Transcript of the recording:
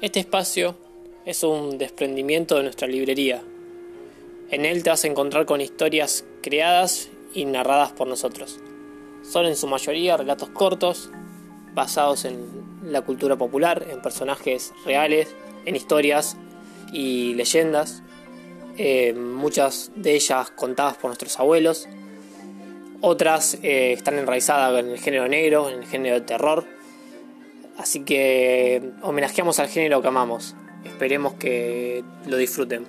Este espacio es un desprendimiento de nuestra librería. En él te vas a encontrar con historias creadas y narradas por nosotros. Son en su mayoría relatos cortos, basados en la cultura popular, en personajes reales, en historias y leyendas, eh, muchas de ellas contadas por nuestros abuelos, otras eh, están enraizadas en el género negro, en el género de terror, así que homenajeamos al género que amamos, esperemos que lo disfruten.